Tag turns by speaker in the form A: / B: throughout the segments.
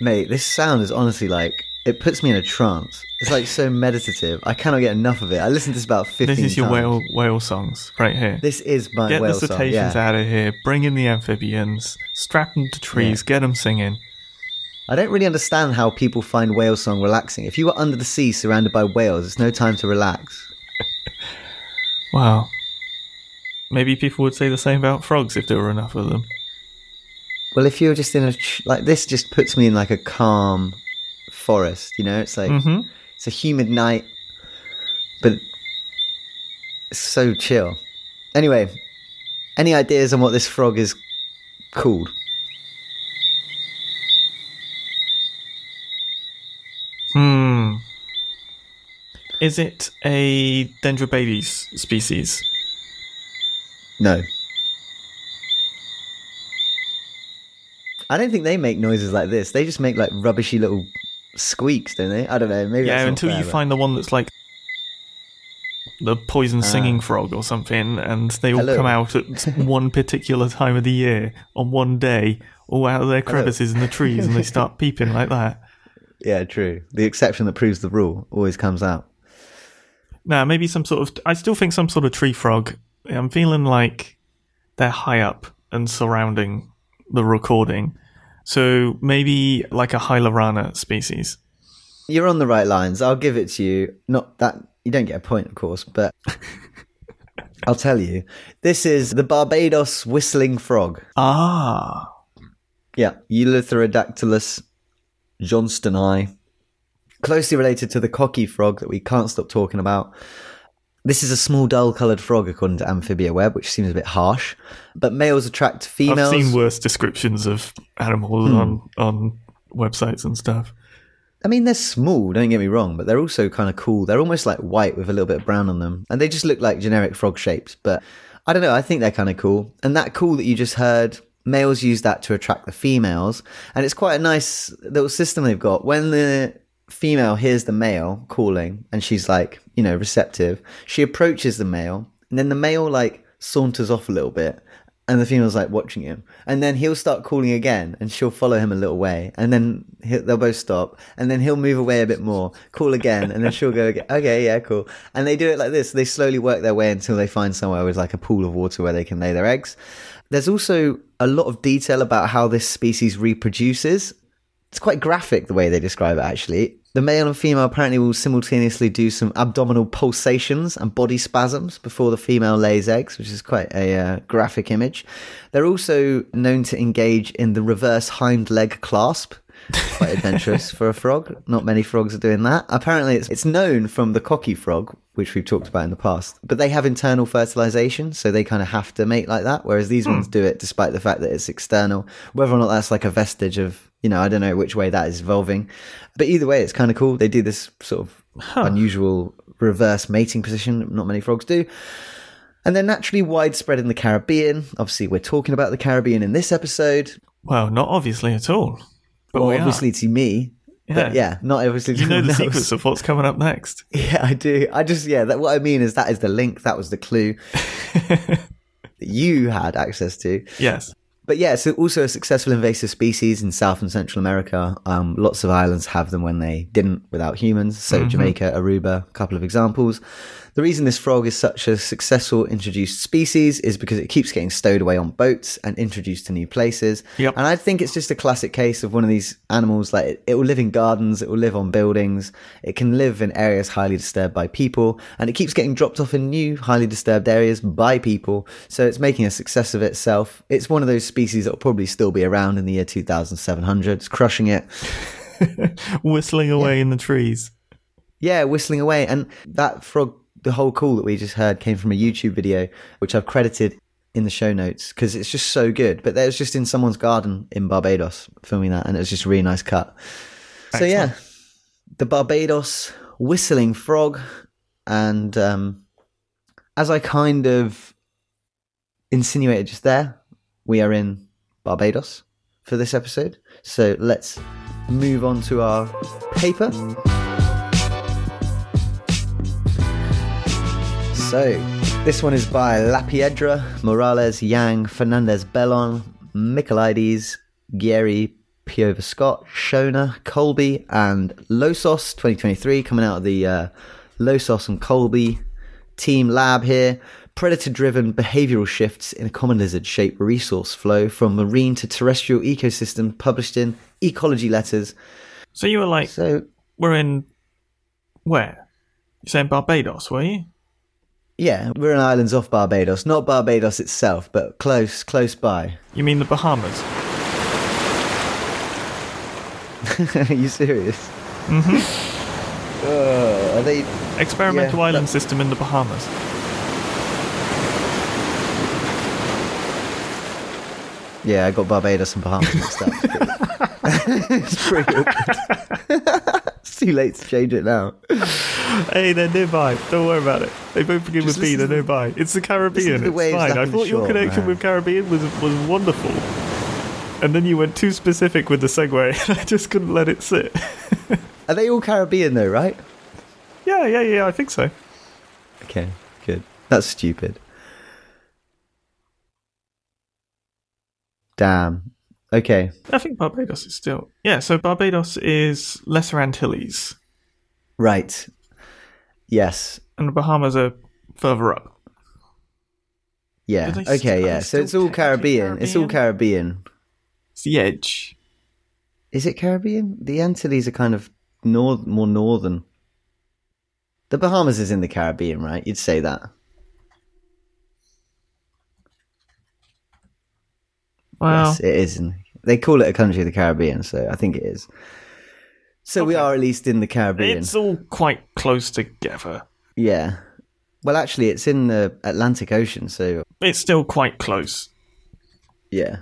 A: these squeaking frogs?
B: Mate, this sound is honestly like it puts me in a trance. It's like so meditative. I cannot get enough of it. I listened to this about fifteen.
A: This is your
B: times.
A: whale whale songs right here.
B: This is my
A: Get
B: whale
A: the
B: song.
A: cetaceans
B: Yeah.
A: out of here. Bring in the amphibians. Strap them to trees. Get them singing.
B: I don't really understand how people find whale song relaxing. If you were under the sea surrounded by whales, it's no time to relax.
A: Wow. Maybe people would say the same about frogs if there were enough of them.
B: Well, if you're just in a tr- like this, just puts me in like a calm forest. You know, it's like
A: hmm
B: it's a humid night, but it's so chill. Anyway, any ideas on what this frog is called?
A: Hmm. Is it a Dendrobates species?
B: No. I don't think they make noises like this. They just make like rubbishy little squeaks, don't they? I don't know. Maybe
A: yeah, until
B: fair,
A: you
B: but-
A: find the one that's like the poison singing frog or something, and they all
B: Ah. Hello.
A: come out at one particular time of the year on one day, all out of their crevices in the trees, and they start peeping like that.
B: Yeah, true. The exception that proves the rule always comes out.
A: Now, maybe some sort of. I still think some sort of tree frog. I'm feeling like they're high up and surrounding the recording. So maybe like a Hylarana species.
B: You're on the right lines. I'll give it to you. Not that you don't get a point, of course, but I'll tell you. This is the Barbados whistling frog.
A: Ah.
B: Yeah, Eleutherodactylus johnstoni. Closely related to the coqui frog that we can't stop talking about. This is a small, dull-coloured frog, according to Amphibia Web, which seems a bit harsh. But males attract females.
A: I've seen worse descriptions of animals hmm. on, on websites and stuff.
B: I mean, they're small, don't get me wrong, but they're also kind of cool. They're almost like white with a little bit of brown on them. And they just look like generic frog shapes. But I don't know, I think they're kind of cool. And that call that you just heard, males use that to attract the females. And it's quite a nice little system they've got. When the female hears the male calling and she's like, you know, receptive, she approaches the male. And then the male like saunters off a little bit and the female's like watching him. And then he'll start calling again and she'll follow him a little way and then they'll both stop and then he'll move away a bit more call again and then she'll go again. Okay yeah cool. And they do it like this. They slowly work their way until they find somewhere with like a pool of water where they can lay their eggs. There's also a lot of detail about how this species reproduces it's quite graphic the way they describe it actually the male and female apparently will simultaneously do some abdominal pulsations and body spasms before the female lays eggs, which is quite a uh, graphic image. They're also known to engage in the reverse hind leg clasp. Quite adventurous for a frog. Not many frogs are doing that. Apparently, it's, it's known from the coqui frog, which we've talked about in the past, but they have internal fertilization, so they kind of have to mate like that, whereas these hmm. ones do it despite the fact that it's external. Whether or not that's like a vestige of you know, I don't know which way that is evolving. But either way, it's kind of cool. They do this sort of unusual reverse mating position not many frogs do. And they're naturally widespread in the Caribbean. Obviously, we're talking about the Caribbean in this episode.
A: Well, not obviously at all. But
B: Well,
A: we are.
B: obviously to me. But yeah, not obviously to
A: You know the
B: else.
A: secrets of what's coming up next.
B: Yeah, I do. I just, yeah, that, what I mean is that is the link. That was the clue that you had access to.
A: Yes.
B: But yeah, so also a successful invasive species in South and Central America. Um, lots of islands have them when they didn't without humans. So Jamaica, Aruba, a couple of examples. The reason this frog is such a successful introduced species is because it keeps getting stowed away on boats and introduced to new places.
A: Yep.
B: And I think it's just a classic case of one of these animals. Like it, it will live in gardens, it will live on buildings, it can live in areas highly disturbed by people, and it keeps getting dropped off in new highly disturbed areas by people. So it's making a success of itself. It's one of those species that will probably still be around in the year 2700. It's crushing it.
A: Whistling away in the trees.
B: Yeah, whistling away. And that frog, the whole call that we just heard came from a YouTube video, which I've credited in the show notes because it's just so good. But that was just in someone's garden in Barbados filming that, and it was just a really nice cut. So yeah, the Barbados whistling frog, and um, as I kind of insinuated just there, we are in Barbados for this episode. So let's move on to our paper. So, this one is by Lapiedra, Morales, Yang, Fernandez Bellon, Michaelides, Giery Piova Scott, Schoener, Kolbe, and Losos 2023 coming out of the uh, Losos and Kolbe team lab here. Predator driven behavioral shifts in a common lizard shape resource flow from marine to terrestrial ecosystem published in Ecology Letters.
A: So you were like,
B: So,
A: we're in where? You're saying Barbados, were you?
B: Yeah, we're in islands off Barbados. Not Barbados itself, but close, close by.
A: You mean the Bahamas?
B: Are you serious? Mm-hmm. Uh, are they
A: Experimental
B: Yeah,
A: island
B: that-
A: system in the Bahamas.
B: Yeah, I got Barbados and Bahamas mixed up. it's pretty awkward. Too late to change it now.
A: Hey, they're nearby. Don't worry about it. They both begin
B: Just
A: with B. They're
B: to-
A: nearby. It's the Caribbean.
B: the
A: It's fine. I thought your
B: shore,
A: connection
B: man.
A: with Caribbean was was wonderful, and then you went too specific with the segue, and I just couldn't let it sit.
B: Are they all Caribbean though, right?
A: yeah, yeah, yeah. I think so.
B: Okay, good. That's stupid. Damn. Okay.
A: I think Barbados is still yeah. So Barbados is Lesser Antilles,
B: Right. Yes.
A: and the Bahamas are further up.
B: Yeah. Okay, yeah. So it's all
A: technically
B: Caribbean. It's all Caribbean.
A: It's the edge.
B: Is it Caribbean? The Antilles are kind of north, more northern. The Bahamas is in the Caribbean, right? You'd say that.
A: Well,
B: Yes, it is. They call it a country of the Caribbean, so I think it is. So we are at least in the Caribbean.
A: it's all quite close together.
B: Yeah. Well, actually, it's in the Atlantic Ocean, so
A: It's still quite close.
B: yeah.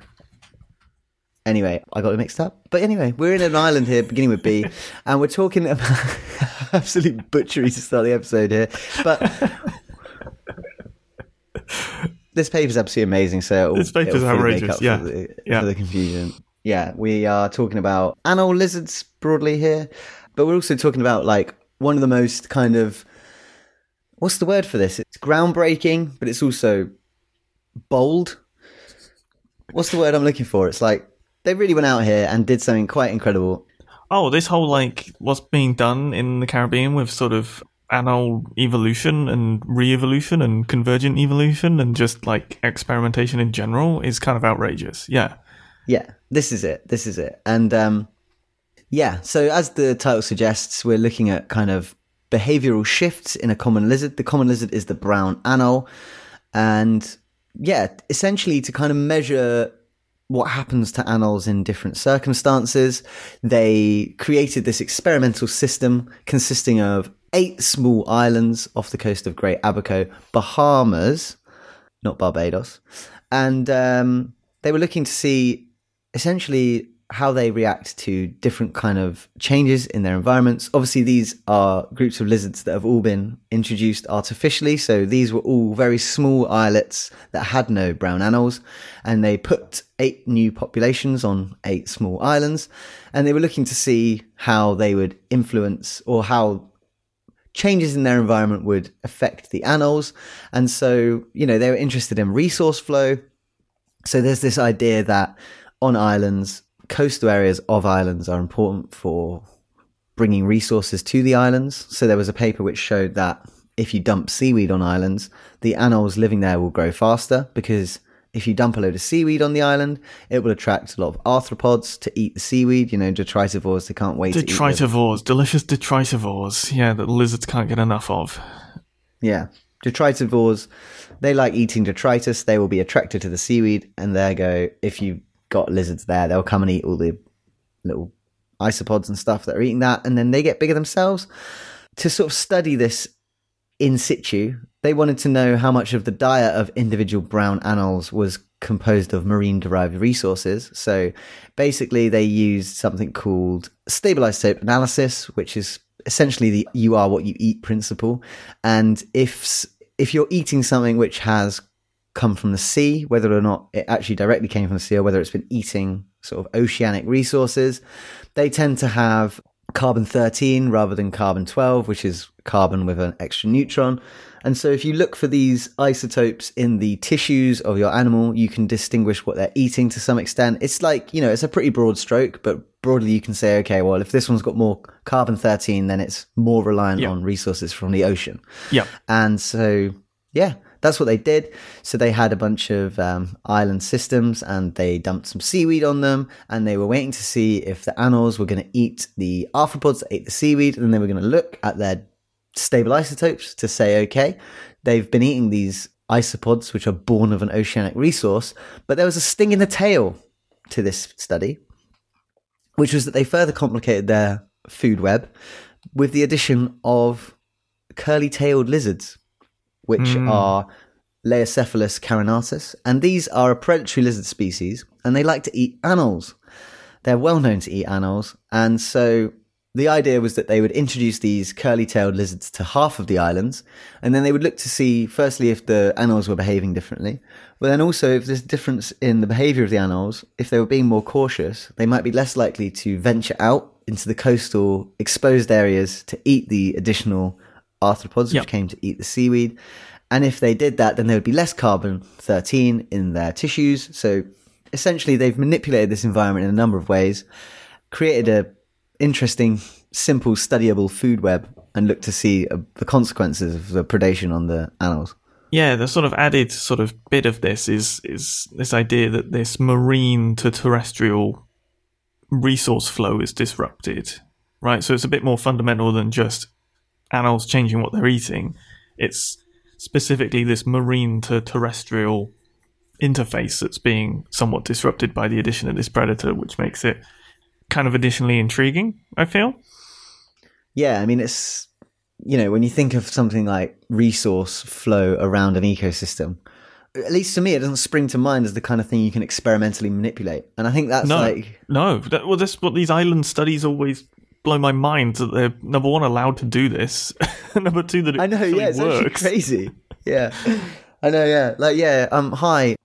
B: Anyway, I got it mixed up. But anyway, we're in an island here, beginning with B, and we're talking about absolute butchery to start the episode here. But this paper's absolutely amazing. So
A: This paper's
B: it'll fully make
A: outrageous, yeah.
B: for the,
A: Yeah.
B: for the confusion. Yeah, we are talking about anole lizards broadly here, but we're also talking about like one of the most kind of what's the word for this? It's groundbreaking, but it's also bold. What's the word I'm looking for? It's like they really went out here and did something quite incredible.
A: Oh, this whole like what's being done in the Caribbean with sort of anole evolution and re-evolution and convergent evolution and just like experimentation in general is kind of outrageous. Yeah.
B: Yeah, this is it. This is it. And um, yeah, so as the title suggests, we're looking at kind of behavioral shifts in a common lizard. The common lizard is the brown anole. And yeah, essentially to kind of measure what happens to anoles in different circumstances, they created this experimental system consisting of eight small islands off the coast of Great Abaco, Bahamas, not Barbados. And um, they were looking to see essentially how they react to different kind of changes in their environments. Obviously, these are groups of lizards that have all been introduced artificially. So these were all very small islets that had no brown anoles, and they put eight new populations on eight small islands, and they were looking to see how they would influence or how changes in their environment would affect the anoles. And so, you know, they were interested in resource flow. So there's this idea that on islands, coastal areas of islands are important for bringing resources to the islands. So there was a paper which showed that if you dump seaweed on islands, the anoles living there will grow faster because if you dump a load of seaweed on the island, it will attract a lot of arthropods to eat the seaweed. You know, detritivores, they can't wait to eat
A: Detritivores, delicious detritivores. Yeah, that lizards can't get enough of.
B: Yeah. Detritivores, they like eating detritus. They will be attracted to the seaweed, and there go. If you've got lizards there, they'll come and eat all the little isopods and stuff that are eating that, and then they get bigger themselves. To sort of study this in situ, they wanted to know how much of the diet of individual brown anoles was composed of marine derived resources. So basically, they used something called stabilized isotope analysis, which is essentially the you are what you eat principle. And if if you're eating something which has come from the sea, whether or not it actually directly came from the sea or whether it's been eating sort of oceanic resources, they tend to have carbon 13 rather than carbon 12, which is carbon with an extra neutron. And so, if you look for these isotopes in the tissues of your animal, you can distinguish what they're eating to some extent. It's like, you know, it's a pretty broad stroke, but broadly you can say, okay, well, if this one's got more carbon 13, then it's more reliant
A: Yeah.
B: on resources from the ocean.
A: Yeah.
B: And so, yeah, that's what they did. So they had a bunch of um, island systems and they dumped some seaweed on them and they were waiting to see if the animals were going to eat the arthropods that ate the seaweed and then they were going to look at their stable isotopes to say, okay, they've been eating these isopods, which are born of an oceanic resource, but there was a sting in the tail to this study, which was that they further complicated their food web with the addition of curly tailed lizards, which hmm. are Leiocephalus carinatus. And these are a predatory lizard species, and they like to eat anoles. They're well known to eat anoles, and so the idea was that they would introduce these curly tailed lizards to half of the islands, and then they would look to see, firstly, if the anoles were behaving differently, but then also if there's a difference in the behavior of the anoles, if they were being more cautious, they might be less likely to venture out into the coastal exposed areas to eat the additional arthropods, which
A: Yep.
B: came to eat the seaweed. And if they did that, then there would be less carbon 13 in their tissues. So essentially, they've manipulated this environment in a number of ways, created a interesting, simple, studyable food web, and looked to see uh, the consequences of the predation on the animals.
A: Yeah, the sort of added sort of bit of this is is this idea that this marine to terrestrial resource flow is disrupted, right? So it's a bit more fundamental than just animals changing what they're eating. It's specifically this marine to terrestrial interface that's being somewhat disrupted by the addition of this predator, which makes it kind of additionally intriguing, I feel.
B: Yeah, I mean, it's, you know, when you think of something like resource flow around an ecosystem, at least to me, it doesn't spring to mind as the kind of thing you can experimentally manipulate. And I think that's
A: No,
B: like,
A: no. That, well, that's what these island studies always blow my mind that they're number one allowed to do this, number two that it
B: I know,
A: actually
B: yeah, it's actually crazy. Yeah, I know, yeah, like, yeah, um, hi.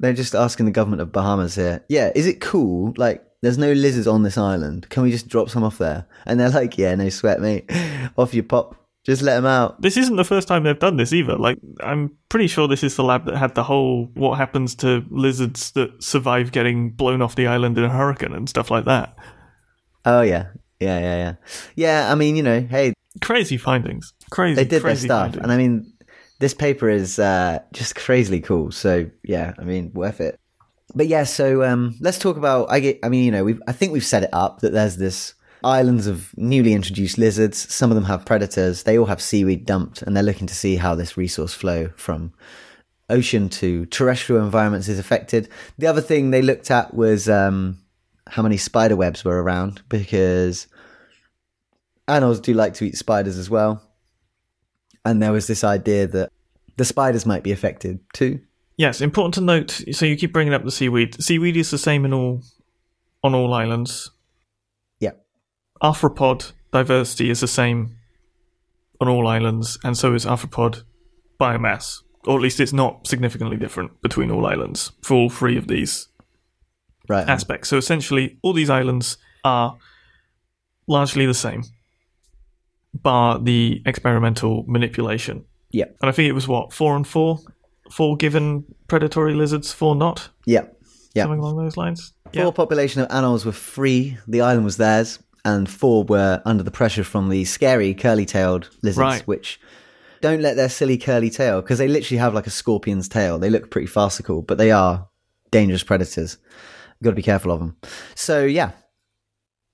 B: They're just asking the government of Bahamas here. Yeah, is it cool? Like, there's no lizards on this island. Can we just drop some off there? And they're like, yeah, no sweat, mate. off you pop. Just let them out.
A: This isn't the first time they've done this either. Like, I'm pretty sure this is the lab that had the whole what happens to lizards that survive getting blown off the island in a hurricane and stuff like that.
B: Oh yeah, yeah, yeah, yeah. Yeah, I mean, you know, hey,
A: Crazy findings. Crazy.
B: they did their stuff,
A: findings.
B: and I mean, this paper is uh, just crazily cool. So yeah, I mean, worth it. But yeah, so um, let's talk about. I get. I mean, you know, we've. I think we've set it up that there's this islands of newly introduced lizards. Some of them have predators. They all have seaweed dumped, and they're looking to see how this resource flow from ocean to terrestrial environments is affected. The other thing they looked at was um, how many spider webs were around because animals do like to eat spiders as well. And there was this idea that the spiders might be affected too.
A: Yes, important to note. So you keep bringing up the seaweed. Seaweed is the same in all on all islands.
B: Yeah.
A: Arthropod diversity is the same on all islands, and so is arthropod biomass. Or at least it's not significantly different between all islands for all three of these
B: Right.
A: aspects. So essentially, all these islands are largely the same, bar the experimental manipulation.
B: Yeah.
A: And I think it was what four and four, four given predatory lizards, four not,
B: Yeah. Yeah.
A: something along those lines.
B: Four population of animals were free. The island was theirs. And four were under the pressure from the scary curly tailed lizards,
A: Right.
B: which don't let their silly curly tail, because they literally have like a scorpion's tail. They look pretty farcical, but they are dangerous predators. Got to be careful of them. So, yeah.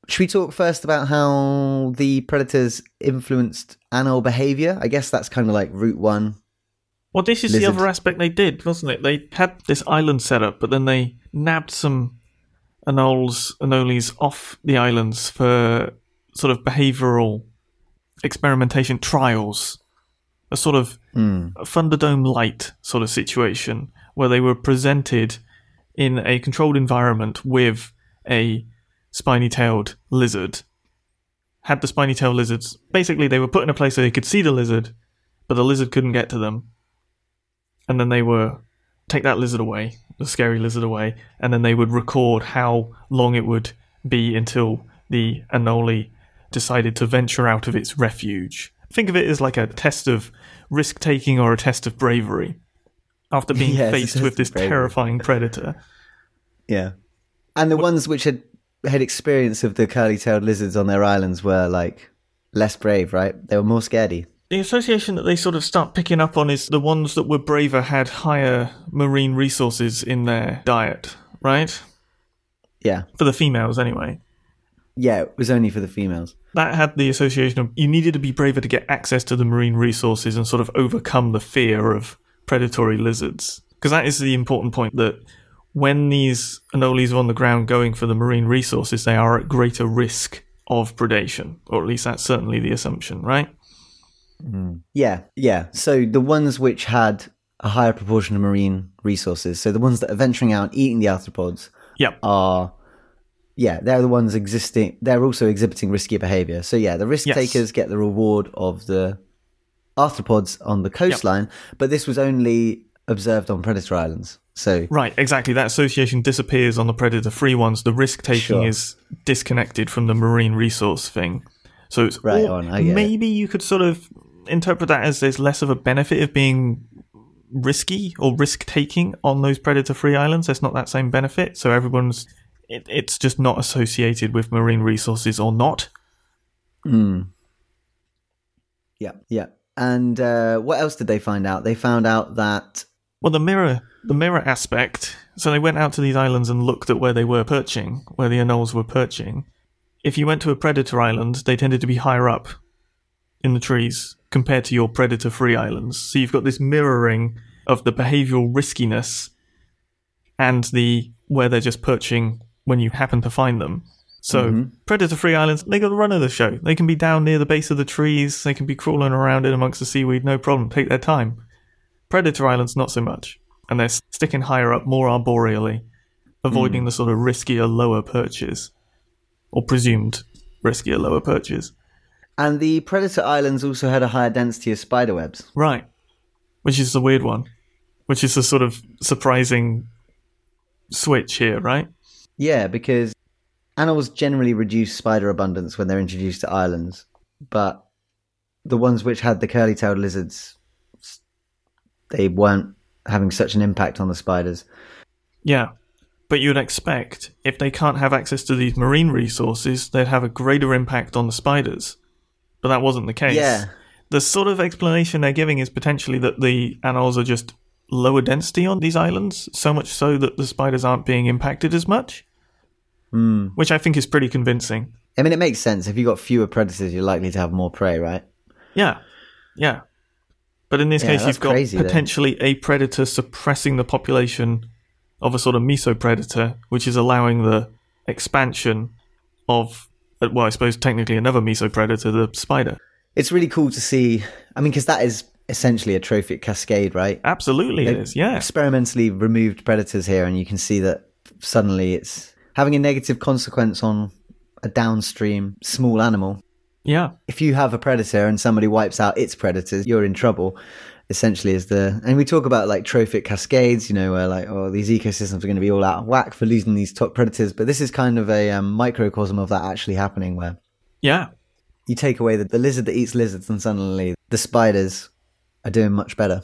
B: Should we talk first about how the predators influenced animal behavior? I guess that's kind of like route one.
A: Well, this is
B: Lizard.
A: the other aspect they did, wasn't it? They had this island set up, but then they nabbed some anoles, anoles off the islands for sort of behavioural experimentation trials. A sort of
B: hmm.
A: a Thunderdome light sort of situation where they were presented in a controlled environment with a spiny tailed lizard. Had the spiny tailed lizards. Basically, they were put in a place where they could see the lizard, but the lizard couldn't get to them. And then they were take that lizard away, the scary lizard away, and then they would record how long it would be until the anole decided to venture out of its refuge. Think of it as like a test of risk taking or a test of bravery after being
B: a
A: faced with this terrifying predator.
B: Yeah. And the ones which had had experience of the curly-tailed lizards on their islands were like less brave, right? They were more scaredy.
A: The association that they sort of start picking up on is the ones that were braver had higher marine resources in their diet, right?
B: Yeah.
A: For the females, anyway.
B: Yeah, it was only for the females.
A: That had the association of you needed to be braver to get access to the marine resources and sort of overcome the fear of predatory lizards. Because that is the important point that when these anoles are on the ground going for the marine resources, they are at greater risk of predation, or at least that's certainly the assumption, right? Mm.
B: Yeah, yeah. So the ones which had a higher proportion of marine resources, so the ones that are venturing out eating the arthropods
A: Yep.
B: are yeah, they're the ones existing they're also exhibiting riskier behavior. So yeah, the risk
A: Yes.
B: takers get the reward of the arthropods on the coastline, but this was only observed on predator islands. So
A: Right, exactly. That association disappears on the predator free ones. The risk taking
B: Sure.
A: is disconnected from the marine resource thing. So it's
B: Right
A: or
B: on, get it.
A: maybe you could sort of interpret that as there's less of a benefit of being risky or risk taking on those predator free islands. There's not that same benefit. So everyone's it, it's just not associated with marine resources or not. Hmm.
B: yeah, yeah. And uh, what else did they find out? They found out that
A: Well, the mirror, the mirror aspect. So they went out to these islands and looked at where they were perching, where the anoles were perching. If you went to a predator island, they tended to be higher up in the trees compared to your predator-free islands. So you've got this mirroring of the behavioural riskiness and the where they're just perching when you happen to find them. So mm-hmm. predator-free islands, they got the run of the show. They can be down near the base of the trees. They can be crawling around in amongst the seaweed, no problem. Take their time. Predator Islands, not so much. And they're sticking higher up more arboreally, avoiding mm. the sort of riskier lower perches. Or presumed riskier lower perches.
B: and the predator islands also had a higher density of spider webs.
A: Right. Which is the weird one. Which is a sort of surprising switch here, right?
B: Yeah, because animals generally reduce spider abundance when they're introduced to islands, but the ones which had the curly-tailed lizards, they weren't having such an impact on the spiders.
A: Yeah. But you'd expect if they can't have access to these marine resources, they'd have a greater impact on the spiders. But that wasn't the case.
B: Yeah.
A: The sort of explanation they're giving is potentially that the animals are just lower density on these islands, so much so that the spiders aren't being impacted as much.
B: Hmm.
A: Which I think is pretty convincing.
B: I mean, it makes sense. If you've got fewer predators, you're likely to have more prey, right?
A: Yeah. Yeah. But in this
B: Yeah,
A: case, you've got
B: crazy, though.
A: potentially a predator suppressing the population of a sort of mesopredator, which is allowing the expansion of, uh, well, I suppose technically another mesopredator, the spider.
B: It's really cool to see. I mean, because that is essentially a trophic cascade, right?
A: Absolutely, it
B: They've
A: is. Yeah.
B: Experimentally removed predators here, and you can see that suddenly it's having a negative consequence on a downstream small animal.
A: Yeah.
B: if you have a predator and somebody wipes out its predators, you're in trouble. Essentially, is the and we talk about like trophic cascades, you know, where like oh these ecosystems are going to be all out of whack for losing these top predators, but this is kind of a um, microcosm of that actually happening, where
A: Yeah.
B: you take away the, the lizard that eats lizards, and suddenly the spiders are doing much better.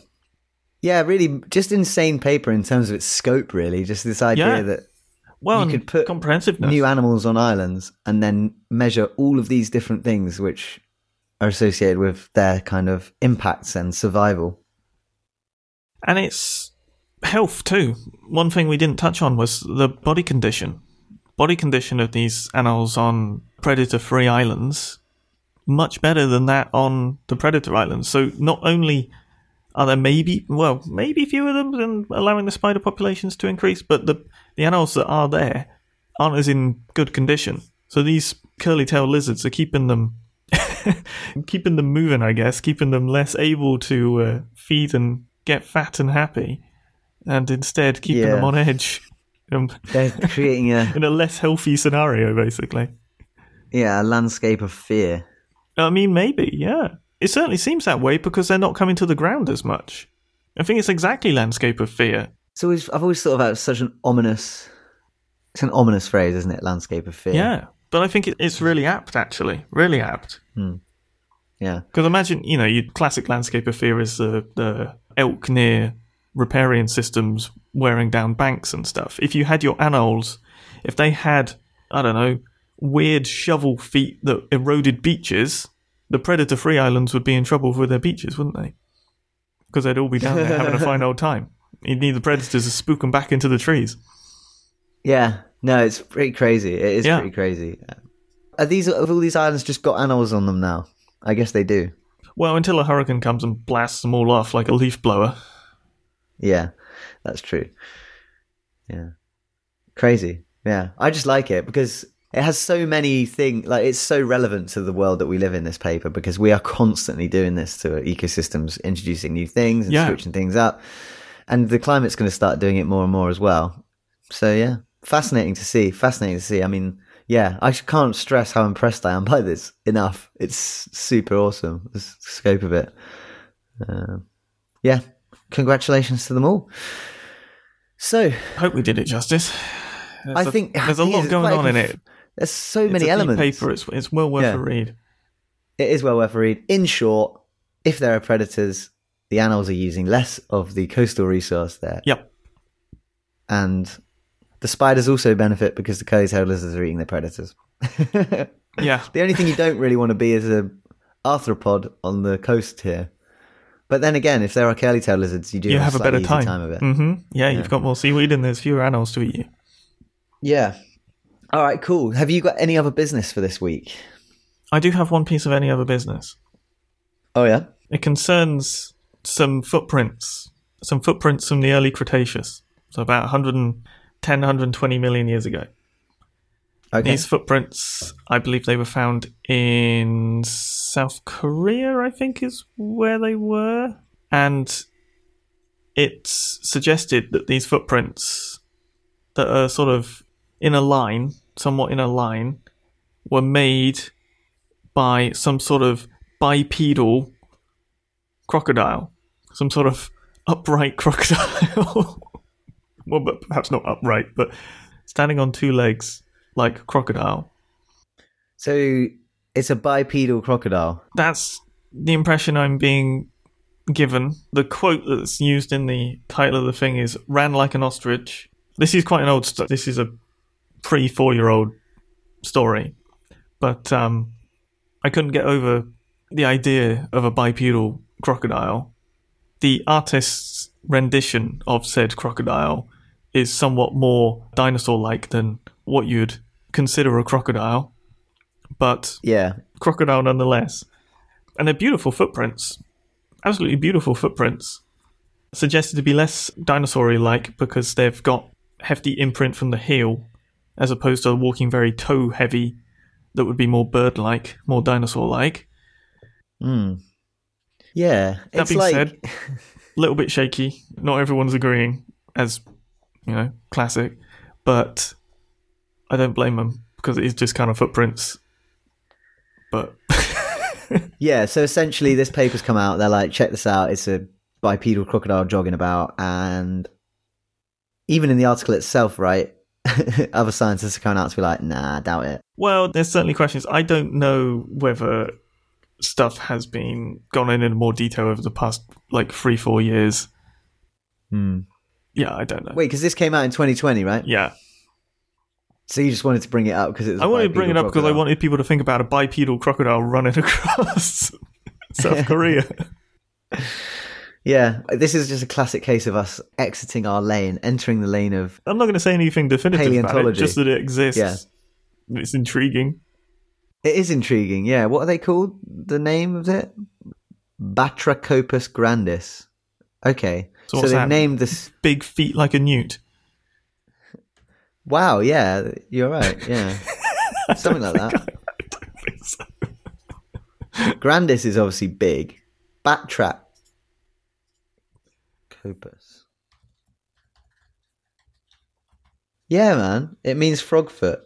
B: Yeah, really, just insane paper in terms of its scope. Really, just this idea
A: Yeah.
B: that
A: Well,
B: You could put
A: comprehensiveness.
B: new animals on islands and then measure all of these different things which are associated with their kind of impacts and survival.
A: And it's health too. One thing we didn't touch on was the body condition. Body condition of these animals on predator free islands much better than that on the predator islands. So not only are there maybe well, maybe fewer of them than allowing the spider populations to increase, but the the animals that are there aren't as in good condition. So these curly tailed lizards are keeping them keeping them moving, I guess, keeping them less able to uh, feed and get fat and happy, and instead keeping
B: Yeah.
A: them on edge um,
B: They're creating a
A: in a less healthy scenario, basically.
B: yeah, a landscape of fear.
A: I mean, maybe, yeah. It certainly seems that way because they're not coming to the ground as much. I think it's exactly landscape of fear.
B: So I've always thought about such an ominous it's an ominous phrase, isn't it? Landscape of fear.
A: Yeah, but I think it's really apt, actually. Really apt. Hmm.
B: Yeah.
A: Because imagine, you know, your classic landscape of fear is the, the elk near riparian systems wearing down banks and stuff. If you had your anoles, if they had, I don't know, weird shovel feet that eroded beaches, the predator free islands would be in trouble with their beaches, wouldn't they? Because they'd all be down there having a fine old time. You'd need the predators to spook them back into the trees.
B: Yeah. No, it's pretty crazy. It is
A: Yeah.
B: pretty crazy. Are these have all these islands just got animals on them now? I guess they do.
A: Well, until a hurricane comes and blasts them all off like a leaf blower.
B: Yeah, that's true. Yeah. Crazy. Yeah. I just like it because it has so many things like it's so relevant to the world that we live in this paper because we are constantly doing this to ecosystems, introducing new things and
A: Yeah.
B: switching things up. And the climate's going to start doing it more and more as well. So yeah, fascinating to see. Fascinating to see. I mean, yeah, I can't stress how impressed I am by this enough. It's super awesome. The scope of it. Um yeah, congratulations to them all. So
A: Hope we did it justice. There's
B: I
A: a-
B: think
A: there's a lot going on in it.
B: There's so
A: It's
B: many elements.
A: paper. It's it's well worth
B: Yeah.
A: a read.
B: It is well worth a read. In short, if there are predators, the animals are using less of the coastal resource there,
A: Yep.
B: and the spiders also benefit because the curly-tailed lizards are eating the predators.
A: Yeah.
B: The only thing you don't really want to be is a arthropod on the coast here. But then again, if there are curly-tailed lizards, you do
A: You
B: have,
A: have a better
B: easy
A: time.
B: of it.
A: hmm Yeah, you've got more seaweed and there's fewer animals to eat you.
B: Yeah. All right, cool. Have you got any other business for this week?
A: I do have one piece of any other business.
B: Oh yeah.
A: It concerns some footprints, some footprints from the early Cretaceous, so about 110, 120 million years ago.
B: Okay.
A: These footprints, I believe they were found in South Korea, I think is where they were. And it's suggested that these footprints that are sort of in a line, somewhat in a line, were made by some sort of bipedal crocodile, some sort of upright crocodile. well, but perhaps not upright, but standing on two legs like a crocodile.
B: So it's a bipedal crocodile.
A: That's the impression I'm being given. The quote that's used in the title of the thing is "ran like an ostrich." This is quite an old. St- this is a pre four year old story, but um, I couldn't get over the idea of a bipedal crocodile. The artist's rendition of said crocodile is somewhat more dinosaur like than what you'd consider a crocodile, but
B: Yeah.
A: crocodile nonetheless. And they're beautiful footprints. Absolutely beautiful footprints. Suggested to be less dinosaur like because they've got hefty imprint from the heel as opposed to walking very toe heavy that would be more bird like, more dinosaur like.
B: Mm. Yeah.
A: That
B: It's
A: being
B: like
A: said, a little bit shaky. Not everyone's agreeing, as you know, classic. But I don't blame them because it is just kind of footprints. But
B: Yeah, so essentially this paper's come out, they're like, check this out, it's a bipedal crocodile jogging about and even in the article itself, right, other scientists are coming out to be like, nah, doubt it.
A: Well, there's certainly questions. I don't know whether stuff has been gone in in more detail over the past like three, four years.
B: Hmm.
A: Yeah, I don't know.
B: Wait, because this came out in 2020, right?
A: Yeah,
B: So you just wanted to bring it up because it was
A: I wanted to bring it up because I wanted people to think about a bipedal crocodile running across South Korea.
B: Yeah, this is just a classic case of us exiting our lane, entering the lane of
A: I'm not going to say anything definitive about it, just that it exists.
B: Yeah.
A: It's intriguing.
B: It is intriguing, yeah. What are they called? The name of it? Batrachopus grandis. Okay.
A: So
B: So, they've named this.
A: Big feet like a newt.
B: Wow, yeah, you're right, yeah. Something like that.
A: I don't think so.
B: Grandis is obviously big. Batrachopus. Yeah, man. It means frog foot.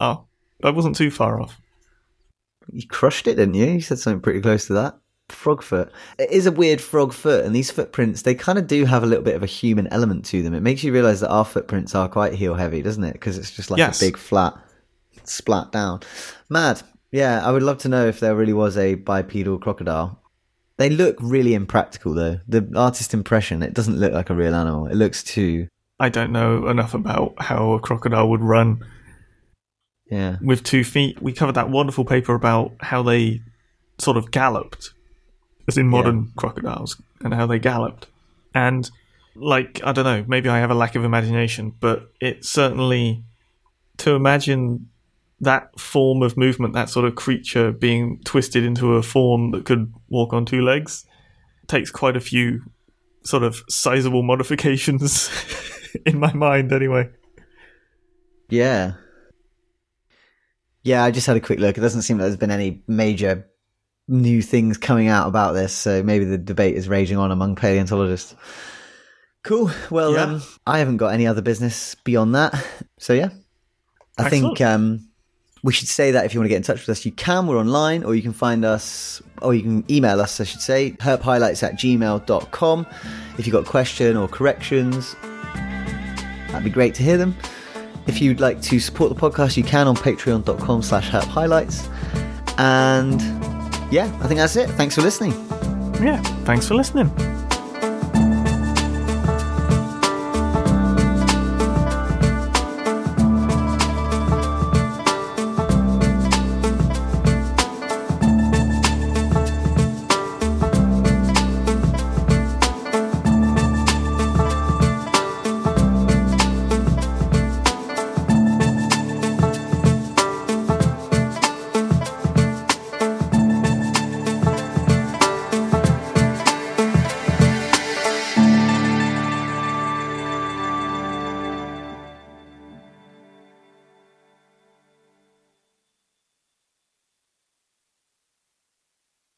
A: Oh, I wasn't too far off.
B: You crushed it, didn't you? You said something pretty close to that. Frog foot. It is a weird frog foot, and these footprints, they kind of do have a little bit of a human element to them. It makes you realize that our footprints are quite heel heavy, doesn't it? Because it's just like
A: Yes.
B: a big flat splat down. Mad. Yeah, I would love to know if there really was a bipedal crocodile. They look really impractical though. The artist impression, it doesn't look like a real animal. It looks too
A: I don't know enough about how a crocodile would run
B: yeah.
A: with two feet. We covered that wonderful paper about how they sort of galloped, as in modern crocodiles, and how they galloped. And, like, I don't know, maybe I have a lack of imagination, but it certainly, to imagine that form of movement, that sort of creature being twisted into a form that could walk on two legs, takes quite a few sort of sizable modifications in my mind, anyway.
B: Yeah. Yeah, I just had a quick look. It doesn't seem like there's been any major new things coming out about this, so maybe the debate is raging on among paleontologists. Cool. Well,
A: Yeah.
B: um, I haven't got any other business beyond that. So yeah, I think um, we should say that if you want to get in touch with us, you can. We're online, or you can find us, or you can email us, I should say, herphighlights at gmail.com. If you've got a question or corrections, that'd be great to hear them. If you'd like to support the podcast, you can on patreon.com slash herphighlights. And yeah, I think that's it. Thanks for listening.
A: Yeah, thanks for listening.